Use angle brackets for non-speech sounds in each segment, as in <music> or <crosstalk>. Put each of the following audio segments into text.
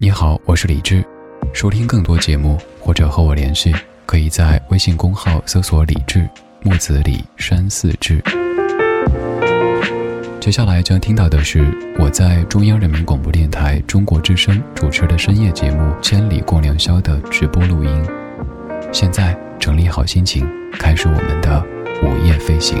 你好，我是李志。收听更多节目或者和我联系，可以在微信公号搜索“李志木子李山寺志”。接下来将听到的是我在中央人民广播电台中国之声主持的深夜节目《千里共良宵》的直播录音。现在整理好心情，开始我们的午夜飞行。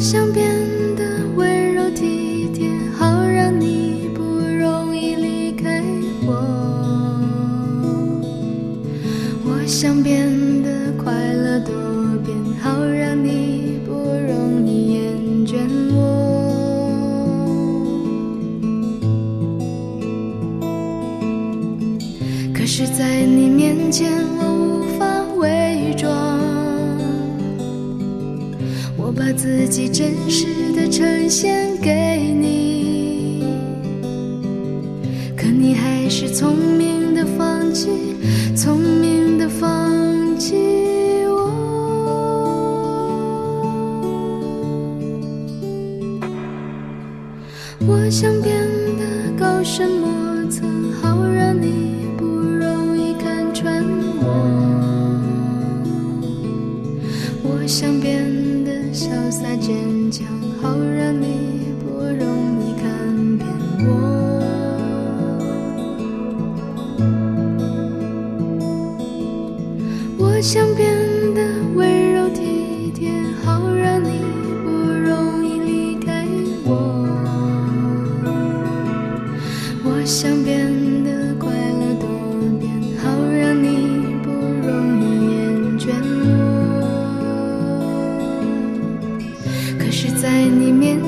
想变把自己真实的呈现给你，可你还是聪明的放弃，聪明的放弃我。我想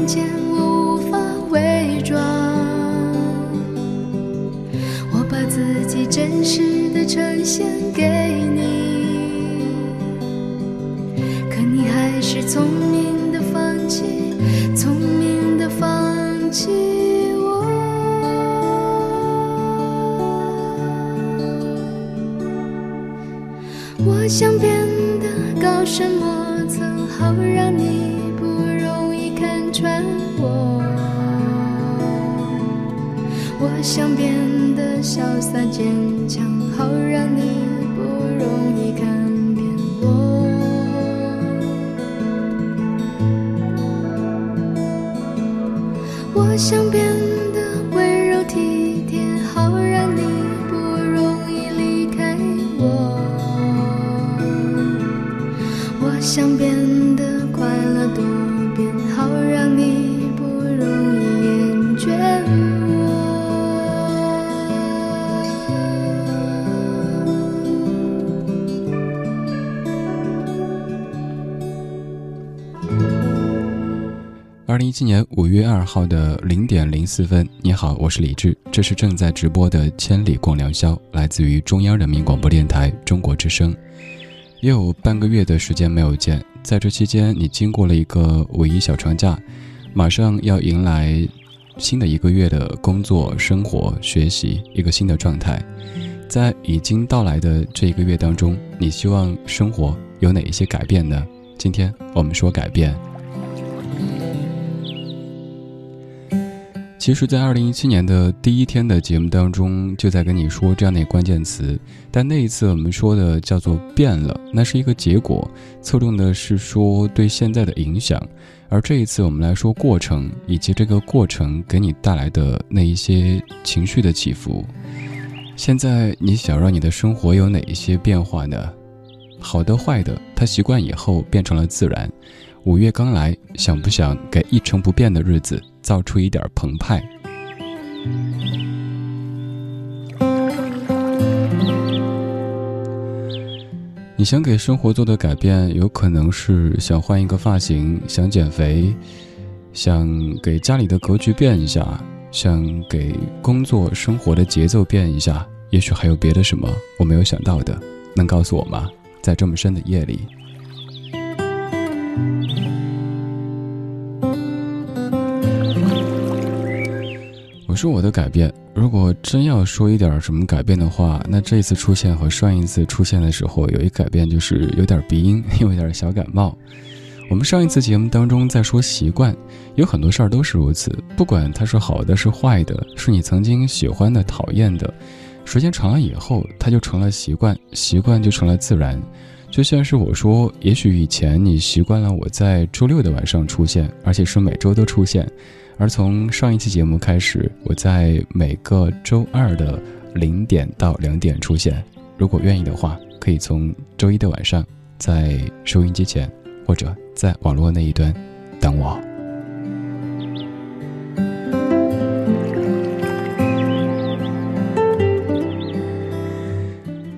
你面前，我无法伪装。我把自己真实的呈现给你，可你还是聪明的放弃，聪明的放弃我。我想变得高深莫测，好让你穿我。我想变得潇洒坚强，好让你不容易看扁我。我想变七年五月二号的零点零四分，你好，我是李志，这是正在直播的《千里共良宵》，来自于中央人民广播电台中国之声。也有半个月的时间没有见，在这期间，你经过了一个五一小长假，马上要迎来新的一个月的工作、生活、学习，一个新的状态。在已经到来的这一个月当中，你希望生活有哪一些改变呢？今天我们说改变。其实，在二零一七年的第一天的节目当中，就在跟你说这样的关键词。但那一次我们说的叫做变了，那是一个结果，侧重的是说对现在的影响。而这一次我们来说过程，以及这个过程给你带来的那一些情绪的起伏。现在你想让你的生活有哪一些变化呢？好的、坏的，他习惯以后变成了自然。五月刚来，想不想给一成不变的日子？造出一点澎湃。你想给生活做的改变，有可能是想换一个发型，想减肥，想给家里的格局变一下，想给工作生活的节奏变一下。也许还有别的什么我没有想到的，能告诉我吗？在这么深的夜里。我说我的改变，如果真要说一点什么改变的话，那这次出现和上一次出现的时候有一改变，就是有点鼻音，<laughs> 有点小感冒。我们上一次节目当中在说习惯，有很多事儿都是如此，不管它是好的是坏的，是你曾经喜欢的、讨厌的，时间长了以后，它就成了习惯，习惯就成了自然。就像是我说，也许以前你习惯了我在周六的晚上出现，而且是每周都出现。而从上一期节目开始，我在每个周二的零点到两点出现。如果愿意的话，可以从周一的晚上在收音机前，或者在网络那一端等我。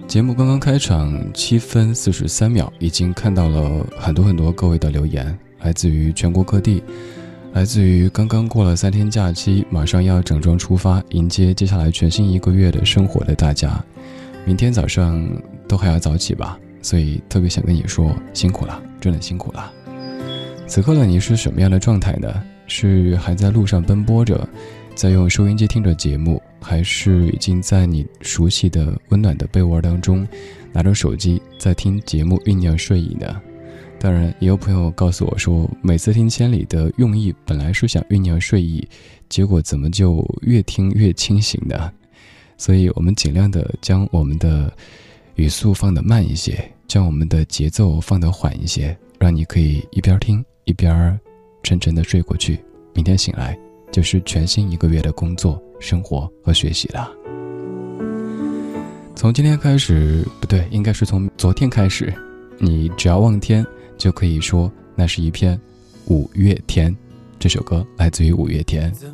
节目刚刚开场七分四十三秒，已经看到了很多很多各位的留言，来自于全国各地。来自于刚刚过了三天假期，马上要整装出发迎接接下来全新一个月的生活的大家，明天早上都还要早起吧，所以特别想跟你说辛苦了，真的辛苦了。此刻的你是什么样的状态呢？是还在路上奔波着，在用收音机听着节目，还是已经在你熟悉的温暖的被窝当中，拿着手机在听节目酝酿睡意呢？当然，也有朋友告诉我说，每次听《千里》的用意本来是想酝酿睡意，结果怎么就越听越清醒呢？所以我们尽量的将我们的语速放得慢一些，将我们的节奏放得缓一些，让你可以一边听一边沉沉的睡过去。明天醒来就是全新一个月的工作、生活和学习了。从今天开始，不对，应该是从昨天开始，你只要望天。就可以说，那是一片五月天。这首歌来自于五月天。怎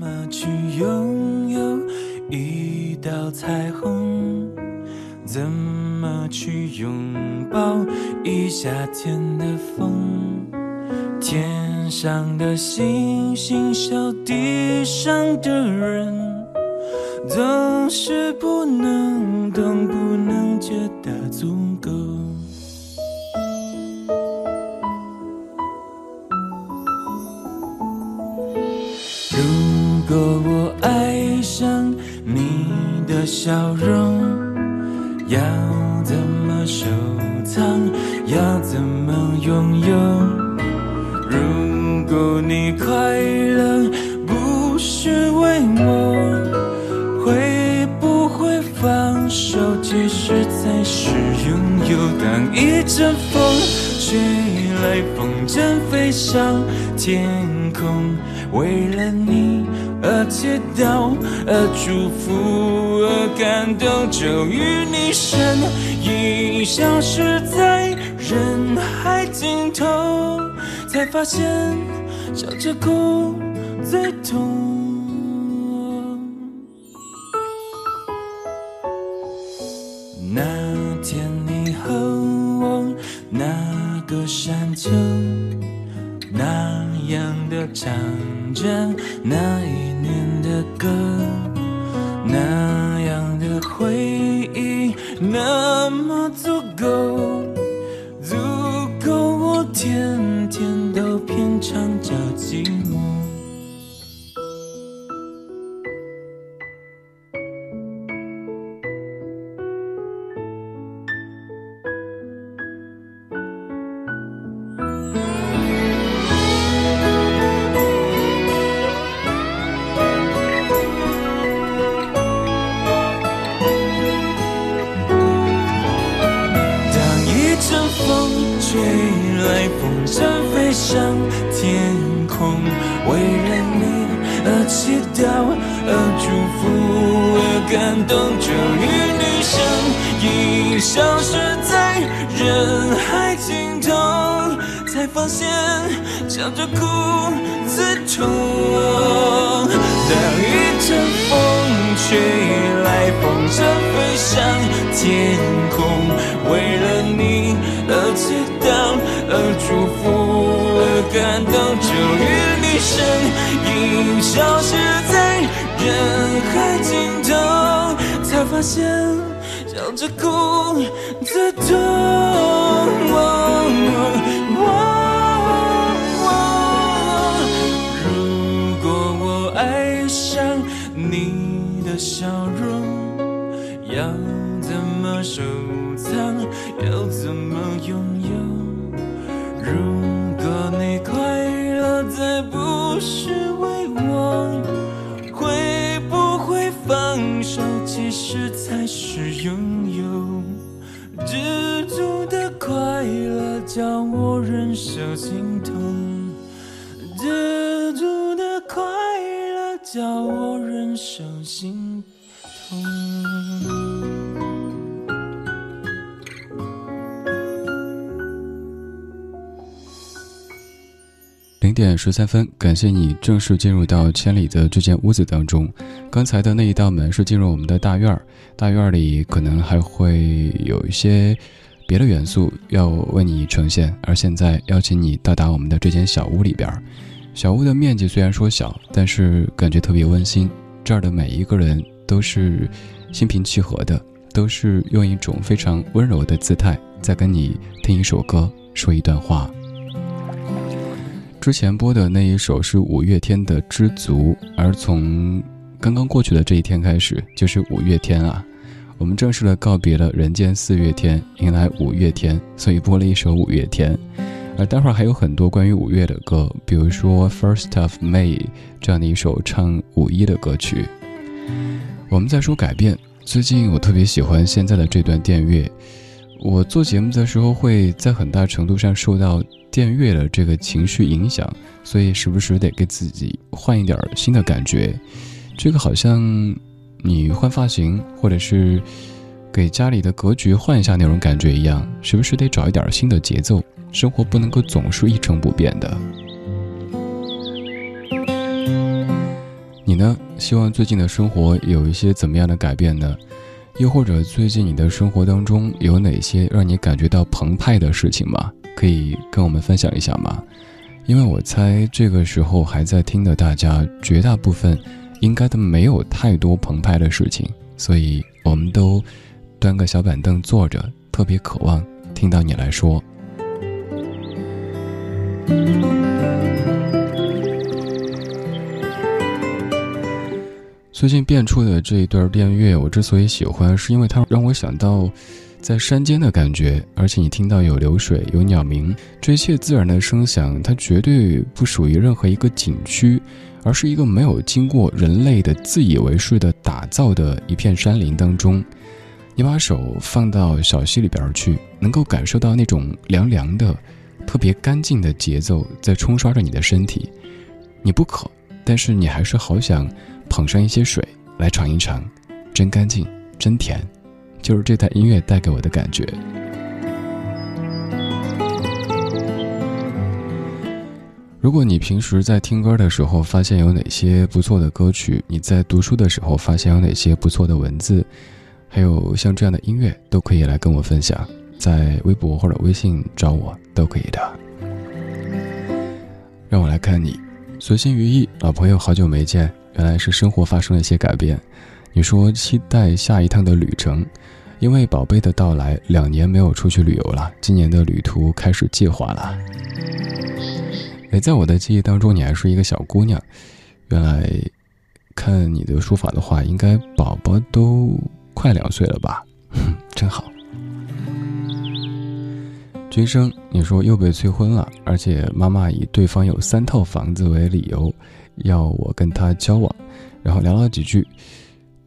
么去拥有一道彩虹？怎么去拥抱一夏天的风？天上的星星笑地上的人，总是不能懂，不能觉得足够。笑容，要怎么收藏？要怎么拥有？如果你快乐不是为我，会不会放手？其实才是拥有。当一阵风吹来，风筝飞上天空，为了你。而祈祷，而祝福，而感动，终于你身影消失在人海尽头，才发现笑着哭最痛。那天你和我，那个山丘。那样的唱着那一年的歌，那样的回忆，那么足够，足够我天天都品尝着寂你的笑容，要怎么收藏？要怎么拥有？如点十三分，感谢你正式进入到千里的这间屋子当中。刚才的那一道门是进入我们的大院儿，大院儿里可能还会有一些别的元素要为你呈现。而现在邀请你到达我们的这间小屋里边儿，小屋的面积虽然说小，但是感觉特别温馨。这儿的每一个人都是心平气和的，都是用一种非常温柔的姿态在跟你听一首歌，说一段话。之前播的那一首是五月天的《知足》，而从刚刚过去的这一天开始，就是五月天啊，我们正式的告别了人间四月天，迎来五月天，所以播了一首五月天。而待会儿还有很多关于五月的歌，比如说《First of May》这样的一首唱五一的歌曲。我们在说改变，最近我特别喜欢现在的这段电乐。我做节目的时候，会在很大程度上受到电乐的这个情绪影响，所以时不时得给自己换一点新的感觉。这个好像你换发型，或者是给家里的格局换一下那种感觉一样，时不时得找一点新的节奏。生活不能够总是一成不变的。你呢？希望最近的生活有一些怎么样的改变呢？又或者最近你的生活当中有哪些让你感觉到澎湃的事情吗？可以跟我们分享一下吗？因为我猜这个时候还在听的大家，绝大部分应该都没有太多澎湃的事情，所以我们都端个小板凳坐着，特别渴望听到你来说。最近变出的这一段电乐，我之所以喜欢，是因为它让我想到在山间的感觉，而且你听到有流水、有鸟鸣，这一切自然的声响，它绝对不属于任何一个景区，而是一个没有经过人类的自以为是的打造的一片山林当中。你把手放到小溪里边去，能够感受到那种凉凉的、特别干净的节奏在冲刷着你的身体。你不渴，但是你还是好想。捧上一些水来尝一尝，真干净，真甜，就是这台音乐带给我的感觉。如果你平时在听歌的时候发现有哪些不错的歌曲，你在读书的时候发现有哪些不错的文字，还有像这样的音乐，都可以来跟我分享，在微博或者微信找我都可以的。让我来看你，随心于意，老朋友，好久没见。原来是生活发生了一些改变。你说期待下一趟的旅程，因为宝贝的到来，两年没有出去旅游了。今年的旅途开始计划了。哎，在我的记忆当中，你还是一个小姑娘。原来看你的说法的话，应该宝宝都快两岁了吧？哼 <laughs> 真好。君生，你说又被催婚了，而且妈妈以对方有三套房子为理由。要我跟他交往，然后聊了几句，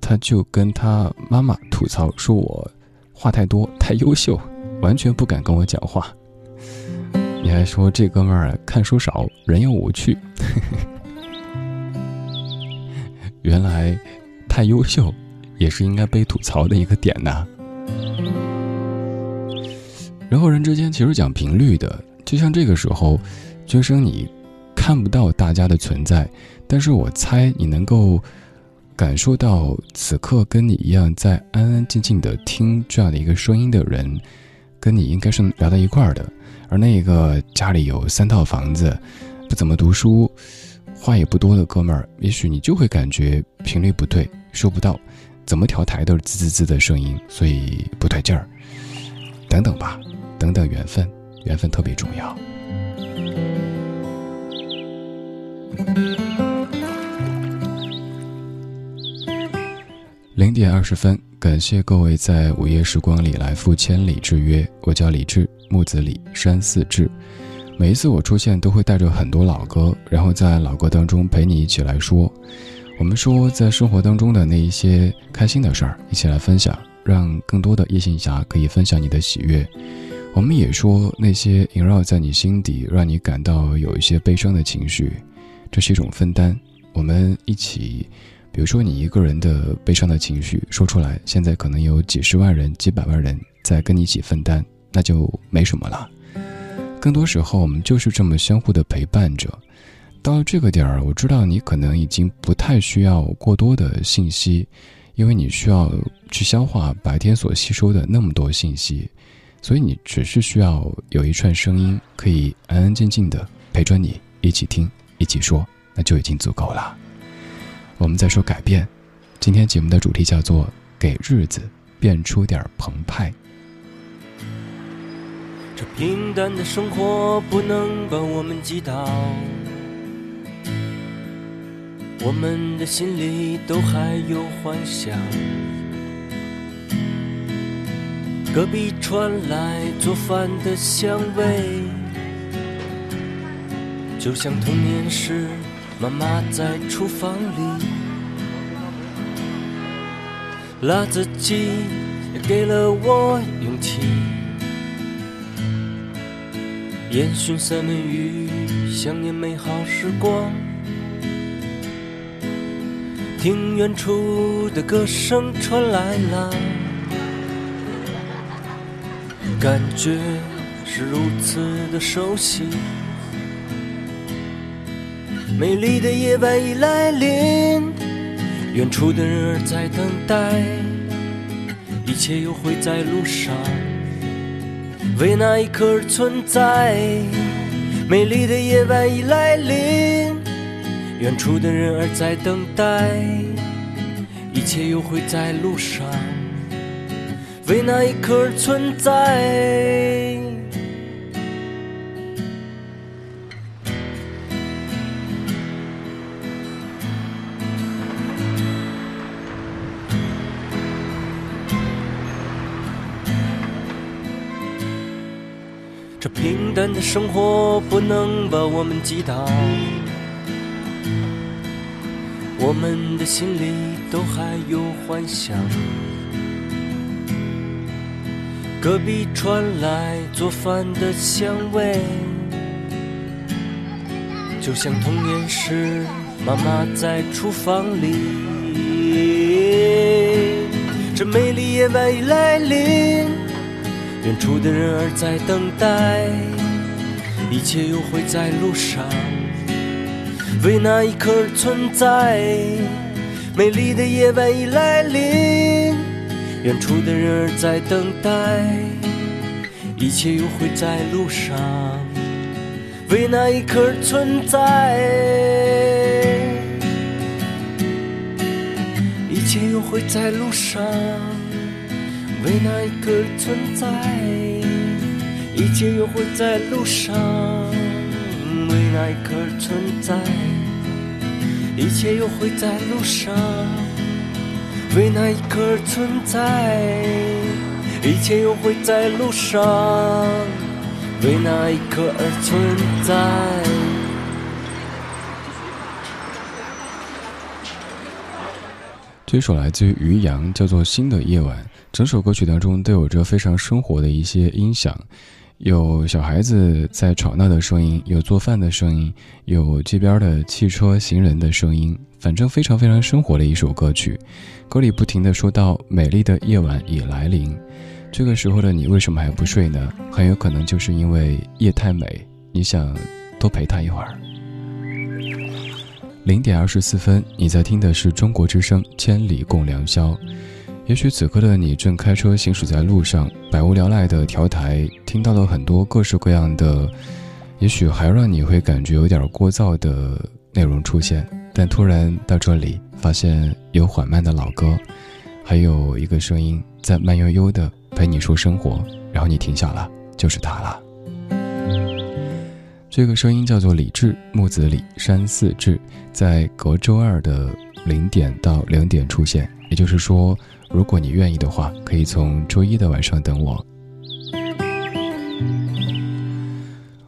他就跟他妈妈吐槽说我话太多，太优秀，完全不敢跟我讲话。你还说这哥们儿看书少，人又无趣。<laughs> 原来太优秀，也是应该被吐槽的一个点呐。人和人之间其实讲频率的，就像这个时候，君生你看不到大家的存在，但是我猜你能够感受到此刻跟你一样在安安静静的听这样的一个声音的人，跟你应该是聊到一块儿的。而那个家里有三套房子，不怎么读书，话也不多的哥们儿，也许你就会感觉频率不对，收不到，怎么调台都是滋滋滋的声音，所以不对劲儿。等等吧。等等，缘分，缘分特别重要。零点二十分，感谢各位在午夜时光里来赴千里之约。我叫李志，木子李，山寺志。每一次我出现，都会带着很多老歌，然后在老歌当中陪你一起来说。我们说，在生活当中的那一些开心的事儿，一起来分享，让更多的夜行侠可以分享你的喜悦。我们也说那些萦绕在你心底，让你感到有一些悲伤的情绪，这是一种分担。我们一起，比如说你一个人的悲伤的情绪说出来，现在可能有几十万人、几百万人在跟你一起分担，那就没什么了。更多时候，我们就是这么相互的陪伴着。到了这个点儿，我知道你可能已经不太需要过多的信息，因为你需要去消化白天所吸收的那么多信息。所以你只是需要有一串声音，可以安安静静的陪着你一起听、一起说，那就已经足够了。我们在说改变，今天节目的主题叫做“给日子变出点澎湃”。这平淡的生活不能把我们击倒，我们的心里都还有幻想。隔壁传来做饭的香味，就像童年时妈妈在厨房里。辣子鸡也给了我勇气，烟熏三文鱼想念美好时光。听远处的歌声传来了。感觉是如此的熟悉，美丽的夜晚已来临，远处的人儿在等待，一切又会在路上，为那一刻而存在。美丽的夜晚已来临，远处的人儿在等待，一切又会在路上。为那一刻而存在。的生活不能把我们击倒，我们的心里都还有幻想。隔壁传来做饭的香味，就像童年时妈妈在厨房里。这美丽夜晚已来临，远处的人儿在等待，一切又会在路上，为那一刻而存在。美丽的夜晚已来临。远处的人儿在等待，一切又会在路上，为那一刻而存在。一切又会在路上，为那一刻而存在。一切又会在路上，为那一刻而存在。一切又会在路上。为那一刻而存在，一切又会在路上。为那一刻而存在。这首来自于于洋，叫做《新的夜晚》。整首歌曲当中都有着非常生活的一些音响，有小孩子在吵闹的声音，有做饭的声音，有街边的汽车、行人的声音，反正非常非常生活的一首歌曲。歌里不停的说到“美丽的夜晚已来临”，这个时候的你为什么还不睡呢？很有可能就是因为夜太美，你想多陪他一会儿。零点二十四分，你在听的是中国之声《千里共良宵》。也许此刻的你正开车行驶在路上，百无聊赖的调台，听到了很多各式各样的，也许还让你会感觉有点聒噪的内容出现。但突然到这里，发现有缓慢的老歌，还有一个声音在慢悠悠的陪你说生活，然后你停下了，就是他了。这个声音叫做李志，木子李，山寺志，在隔周二的零点到零点出现，也就是说。如果你愿意的话，可以从周一的晚上等我。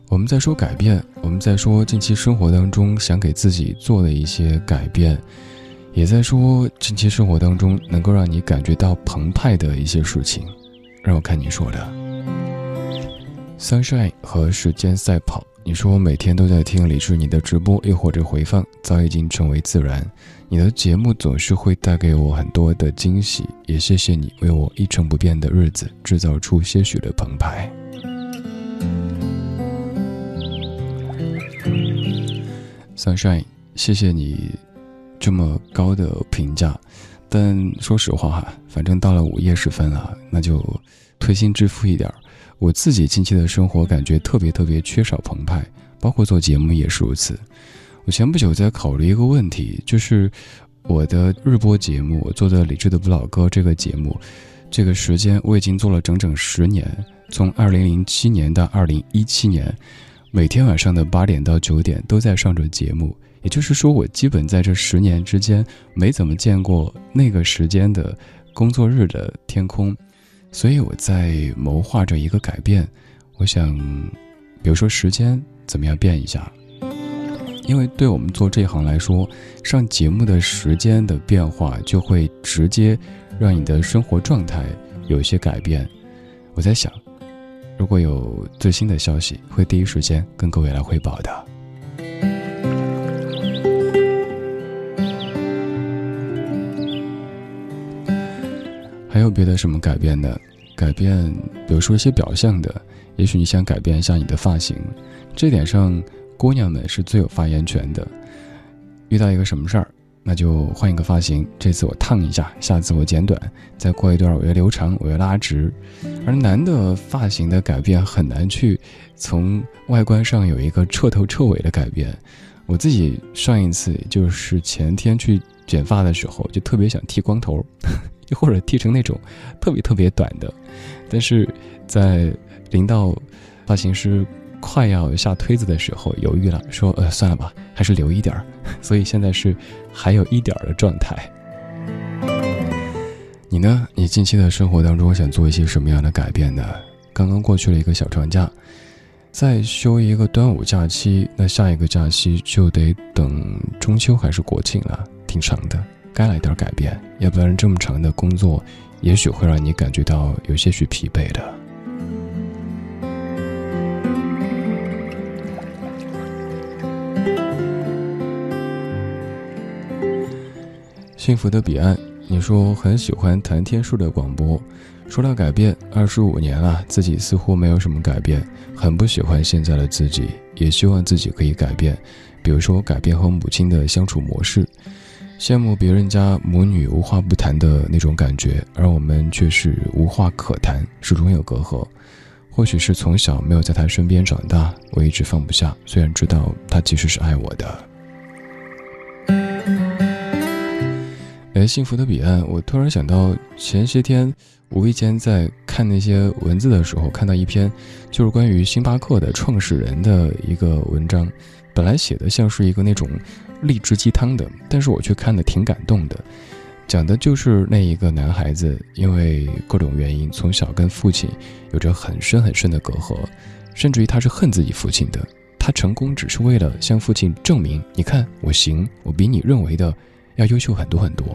我们在说改变，我们在说近期生活当中想给自己做的一些改变，也在说近期生活当中能够让你感觉到澎湃的一些事情。让我看你说的，sunshine 和时间赛跑。你说每天都在听李志你的直播，又或者回放，早已经成为自然。你的节目总是会带给我很多的惊喜，也谢谢你为我一成不变的日子制造出些许的澎湃。Sunshine，谢谢你这么高的评价，但说实话哈，反正到了午夜时分啊，那就推心置腹一点。我自己近期的生活感觉特别特别缺少澎湃，包括做节目也是如此。我前不久在考虑一个问题，就是我的日播节目，我做的《理智的不老歌》这个节目，这个时间我已经做了整整十年，从二零零七年到二零一七年，每天晚上的八点到九点都在上着节目。也就是说，我基本在这十年之间没怎么见过那个时间的工作日的天空。所以我在谋划着一个改变，我想，比如说时间怎么样变一下？因为对我们做这一行来说，上节目的时间的变化就会直接让你的生活状态有一些改变。我在想，如果有最新的消息，会第一时间跟各位来汇报的。还有别的什么改变的？改变，比如说一些表象的，也许你想改变一下你的发型，这点上姑娘们是最有发言权的。遇到一个什么事儿，那就换一个发型，这次我烫一下，下次我剪短，再过一段我要留长，我要拉直。而男的发型的改变很难去从外观上有一个彻头彻尾的改变。我自己上一次就是前天去剪发的时候，就特别想剃光头。又 <laughs> 或者剃成那种特别特别短的，但是在临到发型师快要下推子的时候犹豫了，说呃算了吧，还是留一点儿。所以现在是还有一点儿的状态。你呢？你近期的生活当中想做一些什么样的改变呢？刚刚过去了一个小长假，再休一个端午假期，那下一个假期就得等中秋还是国庆了，挺长的。该来点改变，要不然这么长的工作，也许会让你感觉到有些许疲惫的。幸福的彼岸，你说很喜欢谈天数的广播。说到改变，二十五年了，自己似乎没有什么改变，很不喜欢现在的自己，也希望自己可以改变，比如说改变和母亲的相处模式。羡慕别人家母女无话不谈的那种感觉，而我们却是无话可谈，始终有隔阂。或许是从小没有在他身边长大，我一直放不下。虽然知道他其实是爱我的。哎，幸福的彼岸，我突然想到前些天无意间在看那些文字的时候，看到一篇就是关于星巴克的创始人的一个文章，本来写的像是一个那种。励志鸡汤的，但是我却看的挺感动的，讲的就是那一个男孩子，因为各种原因，从小跟父亲有着很深很深的隔阂，甚至于他是恨自己父亲的。他成功只是为了向父亲证明，你看我行，我比你认为的要优秀很多很多。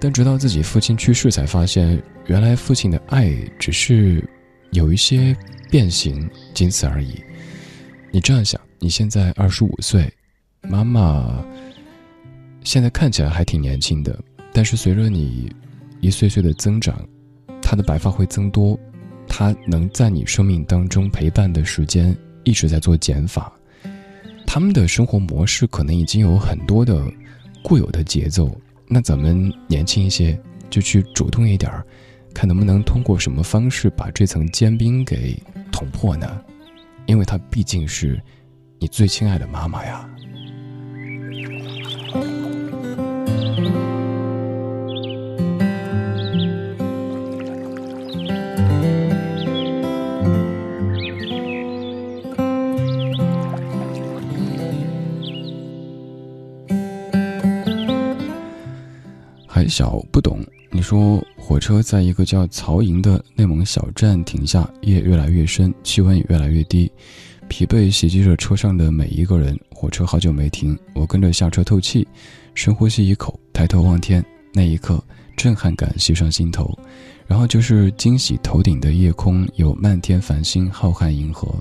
但直到自己父亲去世，才发现原来父亲的爱只是有一些变形，仅此而已。你这样想，你现在二十五岁，妈妈现在看起来还挺年轻的，但是随着你一岁岁的增长，她的白发会增多，她能在你生命当中陪伴的时间一直在做减法，他们的生活模式可能已经有很多的固有的节奏，那咱们年轻一些就去主动一点儿，看能不能通过什么方式把这层坚冰给捅破呢？因为她毕竟是你最亲爱的妈妈呀。小不懂，你说火车在一个叫曹营的内蒙小站停下，夜越来越深，气温也越来越低，疲惫袭击着车上的每一个人。火车好久没停，我跟着下车透气，深呼吸一口，抬头望天，那一刻震撼感袭上心头，然后就是惊喜，头顶的夜空有漫天繁星，浩瀚银河。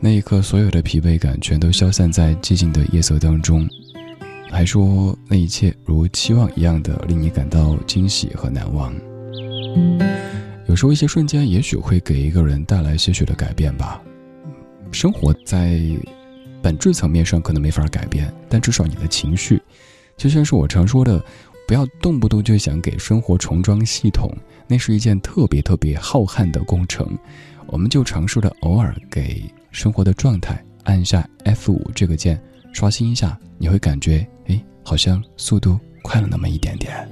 那一刻，所有的疲惫感全都消散在寂静的夜色当中。还说那一切如期望一样的令你感到惊喜和难忘。有时候一些瞬间也许会给一个人带来些许的改变吧。生活在本质层面上可能没法改变，但至少你的情绪，就像是我常说的，不要动不动就想给生活重装系统，那是一件特别特别浩瀚的工程。我们就尝试的偶尔给生活的状态按下 F 五这个键，刷新一下，你会感觉。好像速度快了那么一点点。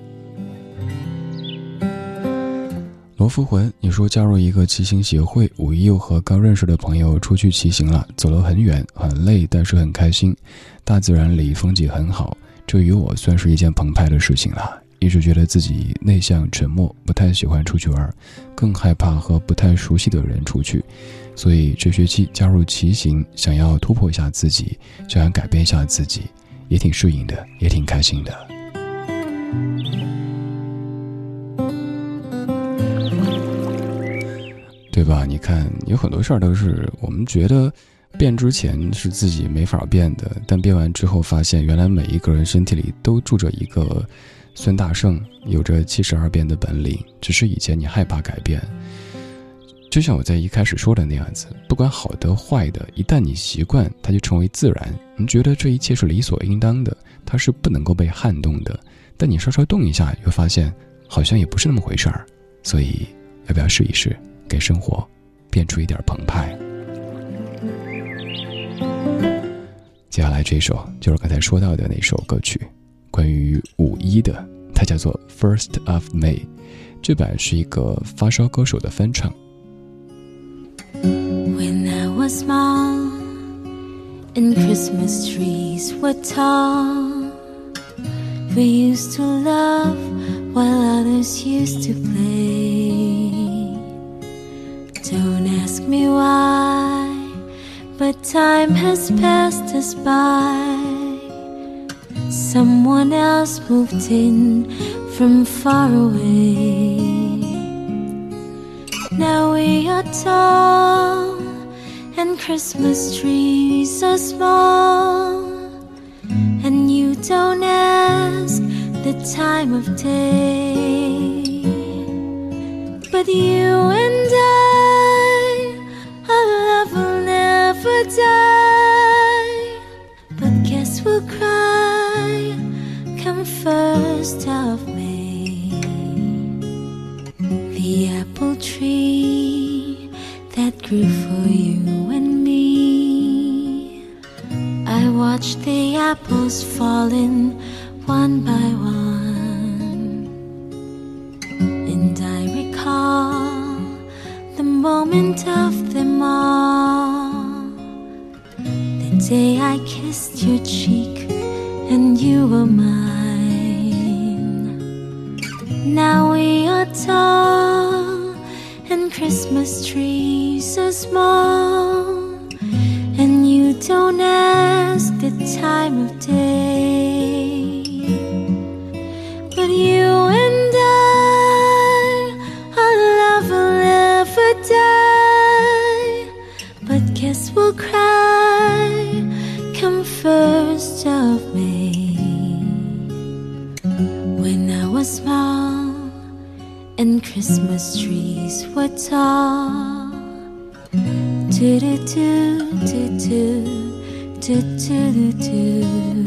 罗浮魂，你说加入一个骑行协会，五一又和刚认识的朋友出去骑行了，走了很远，很累，但是很开心。大自然里风景很好，这与我算是一件澎湃的事情了。一直觉得自己内向沉默，不太喜欢出去玩，更害怕和不太熟悉的人出去，所以这学期加入骑行，想要突破一下自己，想要改变一下自己。也挺适应的，也挺开心的，对吧？你看，有很多事儿都是我们觉得变之前是自己没法变的，但变完之后发现，原来每一个人身体里都住着一个孙大圣，有着七十二变的本领，只是以前你害怕改变。就像我在一开始说的那样子，不管好的坏的，一旦你习惯，它就成为自然。你觉得这一切是理所应当的，它是不能够被撼动的。但你稍稍动一下，又发现好像也不是那么回事儿。所以，要不要试一试，给生活变出一点澎湃？接下来这首就是刚才说到的那首歌曲，关于五一的，它叫做《First of May》，这版是一个发烧歌手的翻唱。Small and Christmas trees were tall, we used to love while others used to play. Don't ask me why, but time has passed us by. Someone else moved in from far away. Now we are tall and Christmas trees are small, and you don't ask the time of day. But you and I, our love will never die. But guess we'll cry come first of for you and me. I watch the apples falling one by one, and I recall the moment of them all. The day I kissed your cheek and you were mine. Now we are tall Christmas trees are small, and you don't ask the time of day. Christmas trees were tall. Do do do do do do do do.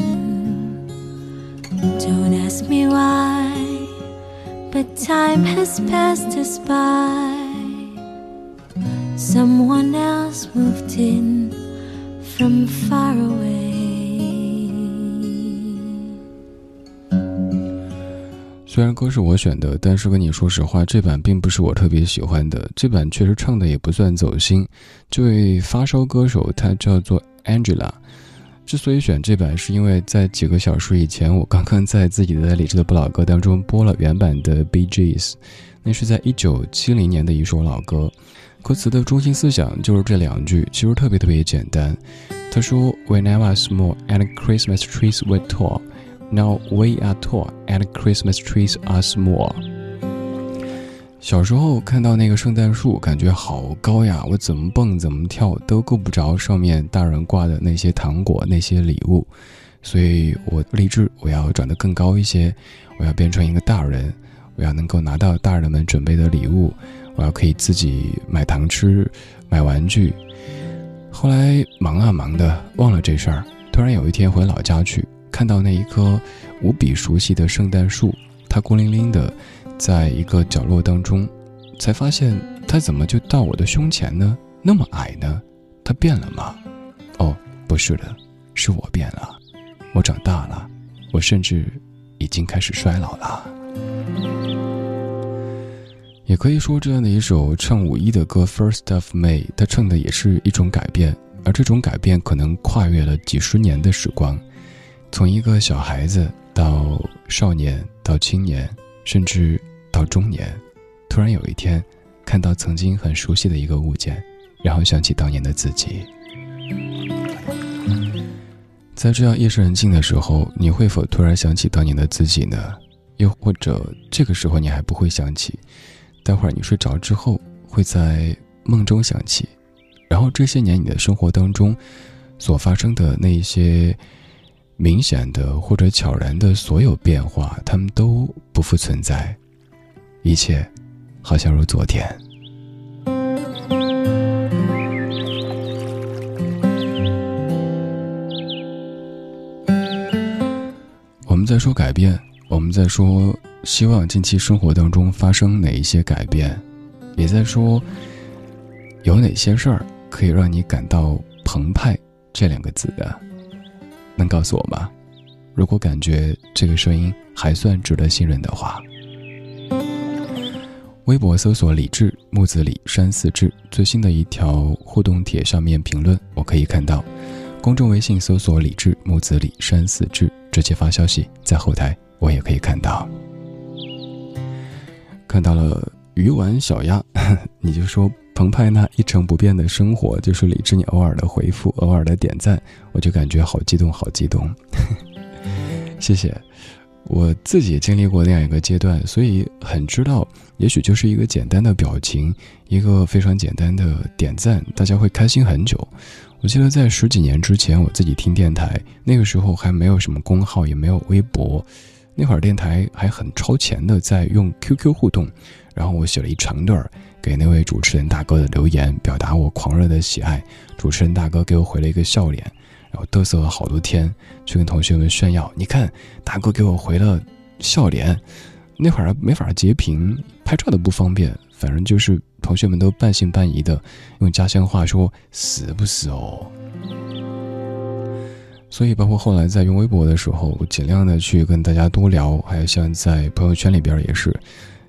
Don't ask me why, but time has passed us by. Someone else moved in from far away. 虽然歌是我选的，但是跟你说实话，这版并不是我特别喜欢的。这版确实唱的也不算走心。这位发烧歌手，他叫做 Angela。之所以选这版，是因为在几个小时以前，我刚刚在自己的理智的不老歌当中播了原版的 BGS 那是在一九七零年的一首老歌。歌词的中心思想就是这两句，其实特别特别简单。他说：“When I was small and Christmas trees were tall。” Now we are tall and Christmas trees are small。小时候看到那个圣诞树，感觉好高呀！我怎么蹦怎么跳都够不着上面大人挂的那些糖果、那些礼物，所以我立志我要长得更高一些，我要变成一个大人，我要能够拿到大人们准备的礼物，我要可以自己买糖吃、买玩具。后来忙啊忙的，忘了这事儿。突然有一天回老家去。看到那一棵无比熟悉的圣诞树，它孤零零的在一个角落当中，才发现它怎么就到我的胸前呢？那么矮呢？它变了吗？哦，不是的，是我变了，我长大了，我甚至已经开始衰老了。也可以说，这样的一首唱五一的歌《First of May》，它唱的也是一种改变，而这种改变可能跨越了几十年的时光。从一个小孩子到少年，到青年，甚至到中年，突然有一天，看到曾经很熟悉的一个物件，然后想起当年的自己。在这样夜深人静的时候，你会否突然想起当年的自己呢？又或者这个时候你还不会想起，待会儿你睡着之后会在梦中想起，然后这些年你的生活当中所发生的那一些。明显的或者悄然的所有变化，他们都不复存在，一切好像如昨天。我们在说改变，我们在说希望近期生活当中发生哪一些改变，也在说有哪些事儿可以让你感到澎湃这两个字的。能告诉我吗？如果感觉这个声音还算值得信任的话，微博搜索“李志木子李山寺志”最新的一条互动帖上面评论，我可以看到；公众微信搜索“李志木子李山寺志”，直接发消息在后台，我也可以看到。看到了鱼丸小鸭，<laughs> 你就说。澎湃那一成不变的生活，就是李智你偶尔的回复，偶尔的点赞，我就感觉好激动，好激动。<laughs> 谢谢，我自己也经历过那样一个阶段，所以很知道，也许就是一个简单的表情，一个非常简单的点赞，大家会开心很久。我记得在十几年之前，我自己听电台，那个时候还没有什么公号，也没有微博，那会儿电台还很超前的在用 QQ 互动，然后我写了一长段。给那位主持人大哥的留言，表达我狂热的喜爱。主持人大哥给我回了一个笑脸，然后嘚瑟了好多天，去跟同学们炫耀：“你看，大哥给我回了笑脸。”那会儿没法截屏，拍照都不方便，反正就是同学们都半信半疑的，用家乡话说：“死不死哦？”所以，包括后来在用微博的时候，我尽量的去跟大家多聊，还有像在朋友圈里边也是。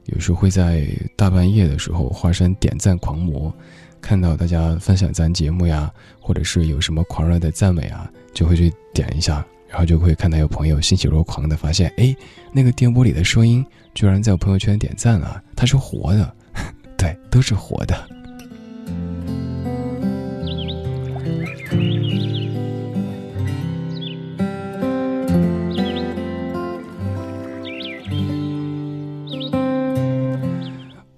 有时候会在大半夜的时候，化身点赞狂魔，看到大家分享咱节目呀，或者是有什么狂热的赞美啊，就会去点一下，然后就会看到有朋友欣喜若狂的发现，哎，那个电波里的声音居然在我朋友圈点赞了，它是活的，<laughs> 对，都是活的。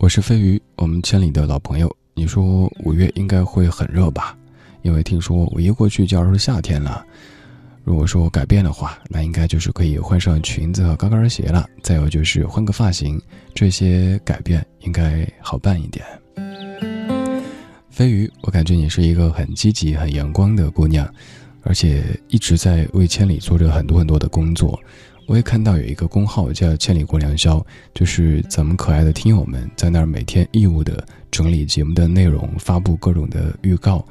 我是飞鱼，我们千里的老朋友。你说五月应该会很热吧？因为听说五一过去就要是夏天了。如果说改变的话，那应该就是可以换上裙子和高跟鞋了。再有就是换个发型，这些改变应该好办一点。飞鱼，我感觉你是一个很积极、很阳光的姑娘，而且一直在为千里做着很多很多的工作。我也看到有一个公号叫“千里过良宵”，就是咱们可爱的听友们在那儿每天义务的整理节目的内容，发布各种的预告。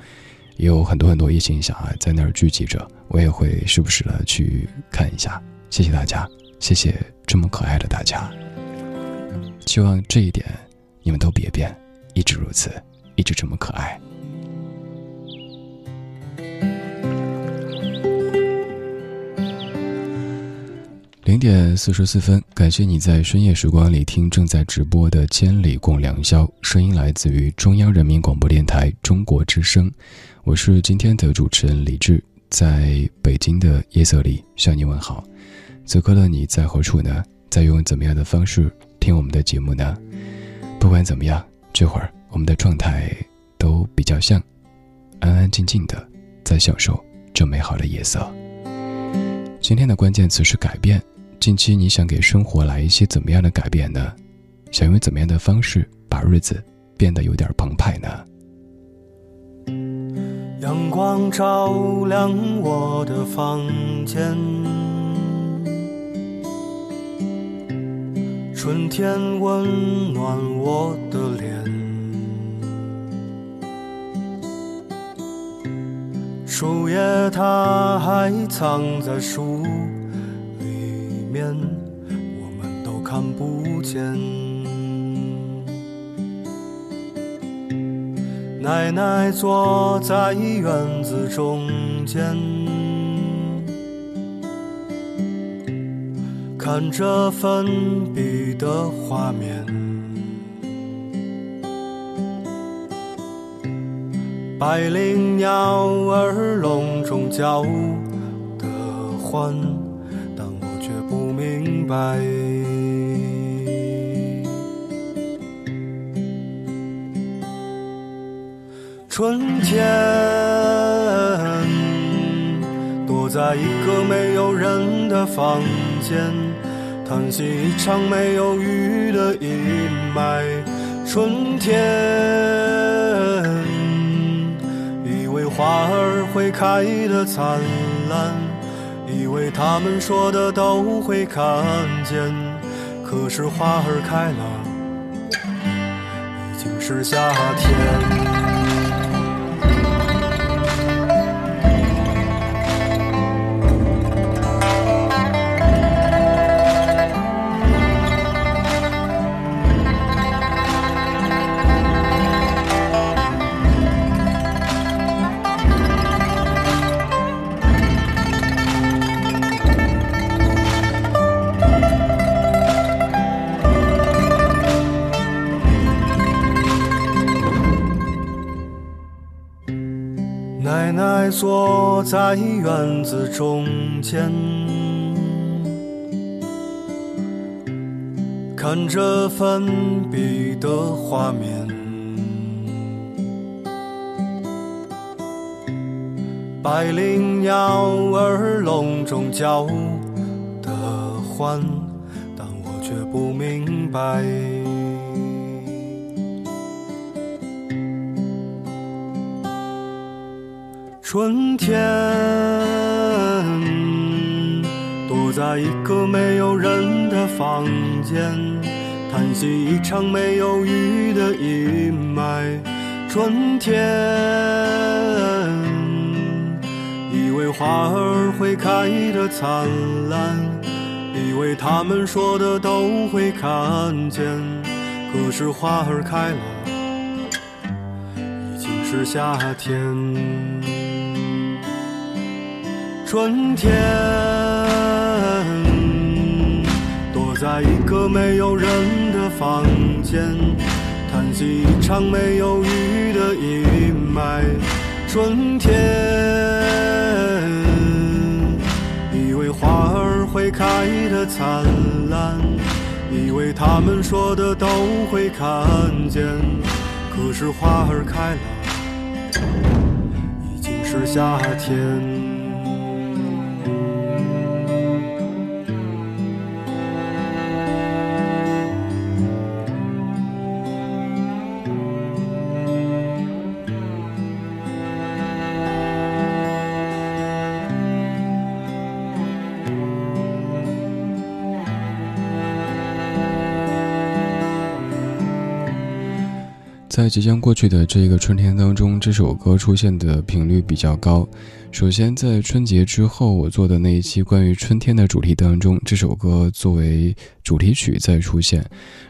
也有很多很多异性小孩在那儿聚集着，我也会时不时的去看一下。谢谢大家，谢谢这么可爱的大家。希望这一点你们都别变，一直如此，一直这么可爱。零点四十四分，感谢你在深夜时光里听正在直播的《千里共良宵》，声音来自于中央人民广播电台中国之声。我是今天的主持人李志，在北京的夜色里向你问好。此刻的你在何处呢？在用怎么样的方式听我们的节目呢？不管怎么样，这会儿我们的状态都比较像，安安静静的在享受这美好的夜色。今天的关键词是改变。近期你想给生活来一些怎么样的改变呢？想用怎么样的方式把日子变得有点澎湃呢？阳光照亮我的房间，春天温暖我的脸，树叶它还藏在树面，我们都看不见。奶奶坐在院子中间，看着粉笔的画面。百灵鸟儿笼中叫得欢，白。春天，躲在一个没有人的房间，叹息一场没有雨的阴霾。春天，以为花儿会开得灿烂，他们说的都会看见，可是花儿开了，已经是夏天。坐在院子中间，看着粉笔的画面。百灵鸟儿笼中叫的欢，但我却不明白。春天，躲在一个没有人的房间，叹息一场没有雨的阴霾。春天，以为花儿会开得灿烂，以为他们说的都会看见，可是花儿开了，已经是夏天。春天，躲在一个没有人的房间，叹息一场没有雨的阴霾。春天，以为花儿会开得灿烂，以为他们说的都会看见，可是花儿开了，已经是夏天。在即将过去的这个春天当中，这首歌出现的频率比较高。首先，在春节之后我做的那一期关于春天的主题当中，这首歌作为主题曲再出现；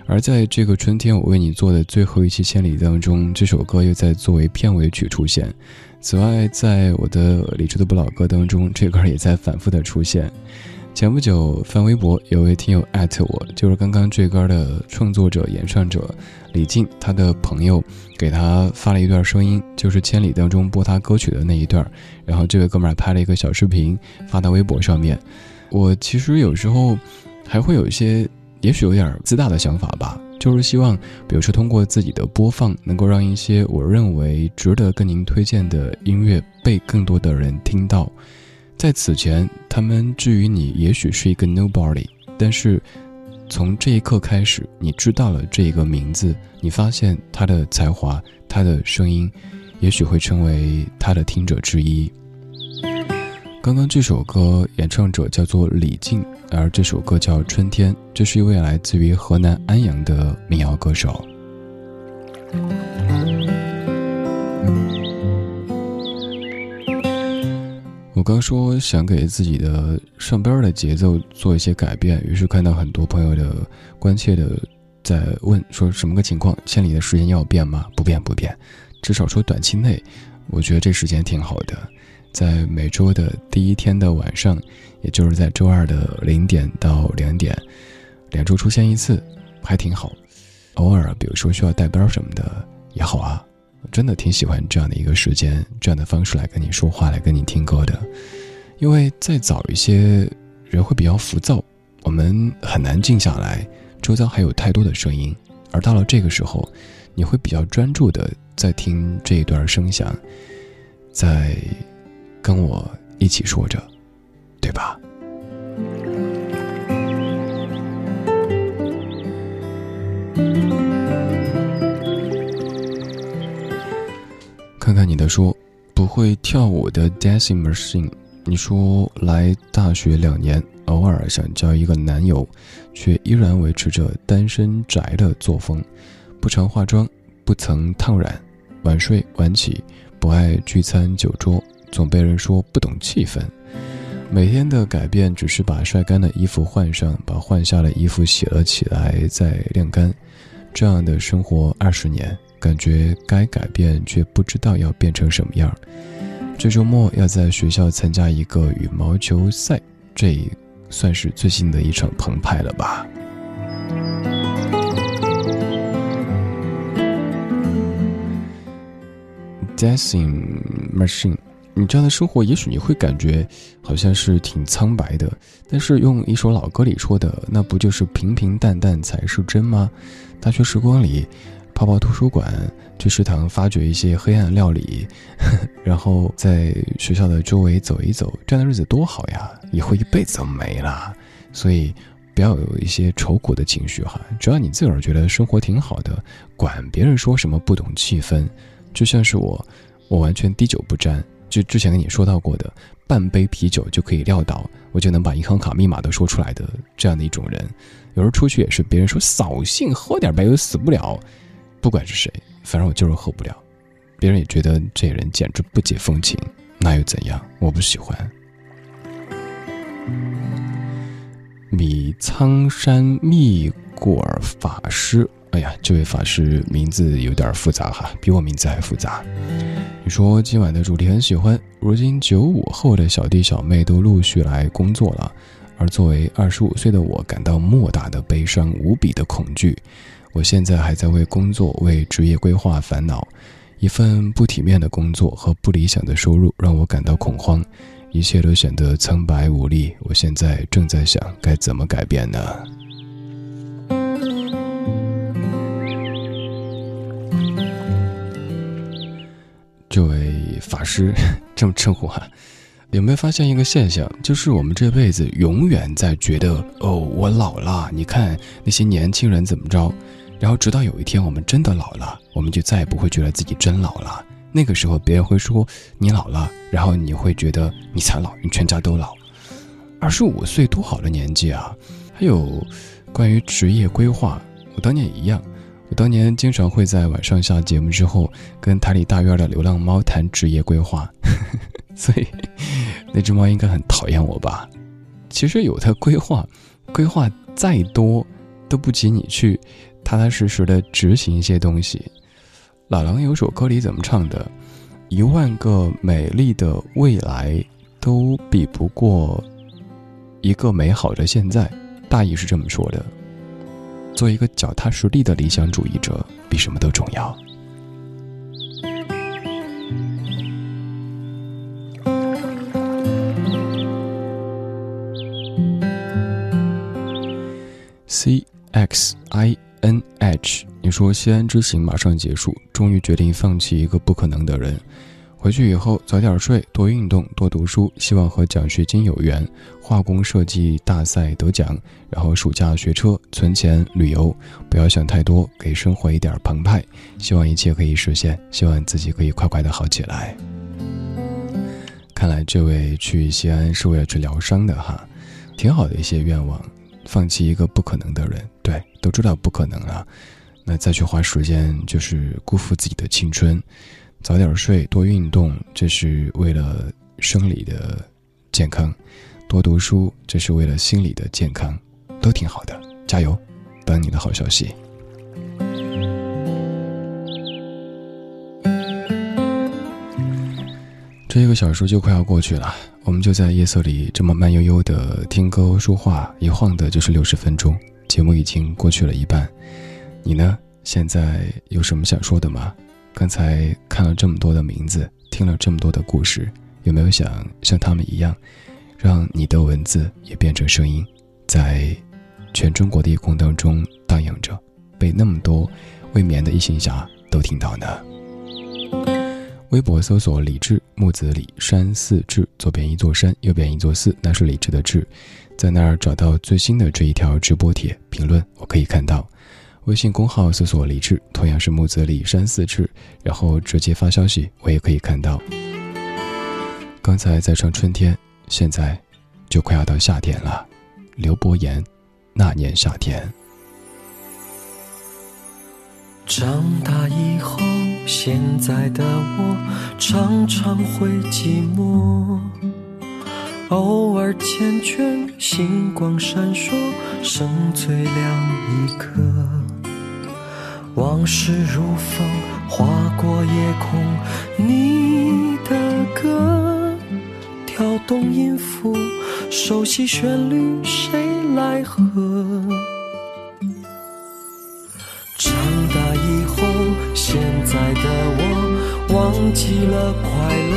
而在这个春天我为你做的最后一期《千里》当中，这首歌又在作为片尾曲出现。此外，在我的李志的不老歌当中，这歌也在反复的出现。前不久翻微博，有位听友艾特我，就是刚刚这歌的创作者、演唱者李静，他的朋友给他发了一段声音，就是《千里》当中播他歌曲的那一段。然后这位哥们儿拍了一个小视频发到微博上面。我其实有时候还会有一些，也许有点自大的想法吧，就是希望，比如说通过自己的播放，能够让一些我认为值得跟您推荐的音乐被更多的人听到。在此前，他们至于你，也许是一个 nobody，但是从这一刻开始，你知道了这个名字，你发现他的才华，他的声音，也许会成为他的听者之一。刚刚这首歌演唱者叫做李静，而这首歌叫《春天》，这是一位来自于河南安阳的民谣歌手。刚说想给自己的上班的节奏做一些改变，于是看到很多朋友的关切的在问，说什么个情况？千里的时间要变吗？不变不变，至少说短期内，我觉得这时间挺好的，在每周的第一天的晚上，也就是在周二的零点到两点，两周出现一次，还挺好。偶尔比如说需要带班什么的也好啊。真的挺喜欢这样的一个时间，这样的方式来跟你说话，来跟你听歌的。因为再早一些，人会比较浮躁，我们很难静下来，周遭还有太多的声音。而到了这个时候，你会比较专注的在听这一段声响，在跟我一起说着，对吧？看看你的说，不会跳舞的 dancing machine。你说来大学两年，偶尔想交一个男友，却依然维持着单身宅的作风，不常化妆，不曾烫染，晚睡晚起，不爱聚餐酒桌，总被人说不懂气氛。每天的改变只是把晒干的衣服换上，把换下的衣服洗了起来再晾干，这样的生活二十年。感觉该改变，却不知道要变成什么样。这周末要在学校参加一个羽毛球赛，这算是最新的一场澎湃了吧？Dancing machine，你这样的生活，也许你会感觉好像是挺苍白的，但是用一首老歌里说的，那不就是平平淡淡才是真吗？大学时光里。泡泡图书馆，去食堂发掘一些黑暗料理，<laughs> 然后在学校的周围走一走，这样的日子多好呀！以后一辈子都没了，所以不要有一些愁苦的情绪哈。只要你自个儿觉得生活挺好的，管别人说什么不懂气氛。就像是我，我完全滴酒不沾，就之前跟你说到过的，半杯啤酒就可以撂倒，我就能把银行卡密码都说出来的这样的一种人。有时候出去也是，别人说扫兴，喝点呗，又死不了。不管是谁，反正我就是喝不了。别人也觉得这人简直不解风情，那又怎样？我不喜欢。米仓山密果尔法师，哎呀，这位法师名字有点复杂哈，比我名字还复杂。你说今晚的主题很喜欢，如今九五后的小弟小妹都陆续来工作了，而作为二十五岁的我，感到莫大的悲伤，无比的恐惧。我现在还在为工作、为职业规划烦恼，一份不体面的工作和不理想的收入让我感到恐慌，一切都显得苍白无力。我现在正在想该怎么改变呢？这位法师这么称呼哈，有没有发现一个现象？就是我们这辈子永远在觉得哦，我老了，你看那些年轻人怎么着。然后直到有一天我们真的老了，我们就再也不会觉得自己真老了。那个时候别人会说你老了，然后你会觉得你才老，你全家都老。二十五岁多好的年纪啊！还有关于职业规划，我当年也一样。我当年经常会在晚上下节目之后，跟台里大院的流浪猫谈职业规划，<laughs> 所以那只猫应该很讨厌我吧？其实有的规划，规划再多，都不及你去踏踏实实的执行一些东西。老狼有首歌里怎么唱的？一万个美丽的未来都比不过一个美好的现在，大意是这么说的。做一个脚踏实地的理想主义者，比什么都重要。C X I N H，你说西安之行马上结束，终于决定放弃一个不可能的人。回去以后早点睡，多运动，多读书，希望和奖学金有缘，化工设计大赛得奖，然后暑假学车，存钱旅游，不要想太多，给生活一点澎湃，希望一切可以实现，希望自己可以快快的好起来。看来这位去西安是为了去疗伤的哈，挺好的一些愿望，放弃一个不可能的人，对，都知道不可能了，那再去花时间就是辜负自己的青春。早点睡，多运动，这是为了生理的健康；多读书，这是为了心理的健康，都挺好的。加油，等你的好消息。这个小时就快要过去了，我们就在夜色里这么慢悠悠的听歌说话，一晃的就是六十分钟，节目已经过去了一半。你呢？现在有什么想说的吗？刚才看了这么多的名字，听了这么多的故事，有没有想像他们一样，让你的文字也变成声音，在全中国的夜空当中荡漾着，被那么多未眠的异性侠都听到呢？微博搜索“李志木子李山寺志”，左边一座山，右边一座寺，那是李志的志，在那儿找到最新的这一条直播帖评论，我可以看到。微信公号搜索“李志”，同样是木子李山寺志，然后直接发消息，我也可以看到。刚才在唱春天，现在就快要到夏天了。刘伯言，那年夏天。长大以后，现在的我常常会寂寞，偶尔缱绻，星光闪烁，剩最亮一颗。往事如风，划过夜空。你的歌，跳动音符，熟悉旋律，谁来和？爱的我忘记了快乐。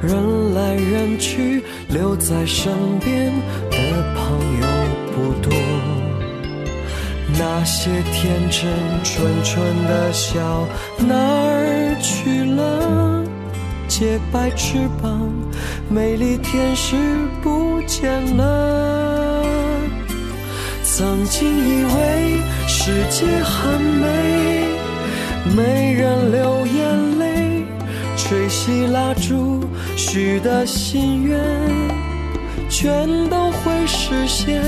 人来人去，留在身边的朋友不多。那些天真纯纯的笑哪儿去了？洁白翅膀，美丽天使不见了。曾经以为世界很美，没人流眼泪，吹熄蜡烛许的心愿，全都会实现。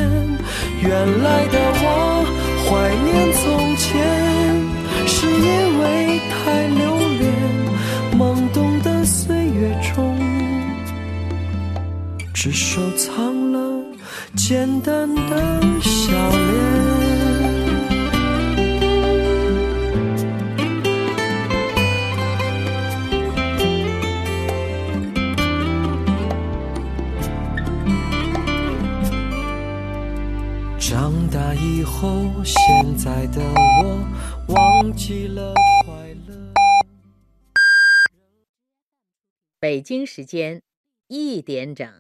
原来的我。怀念从前，是因为太留恋懵懂的岁月中，只收藏了简单的笑脸。现在的我忘记了快乐。北京时间一点整。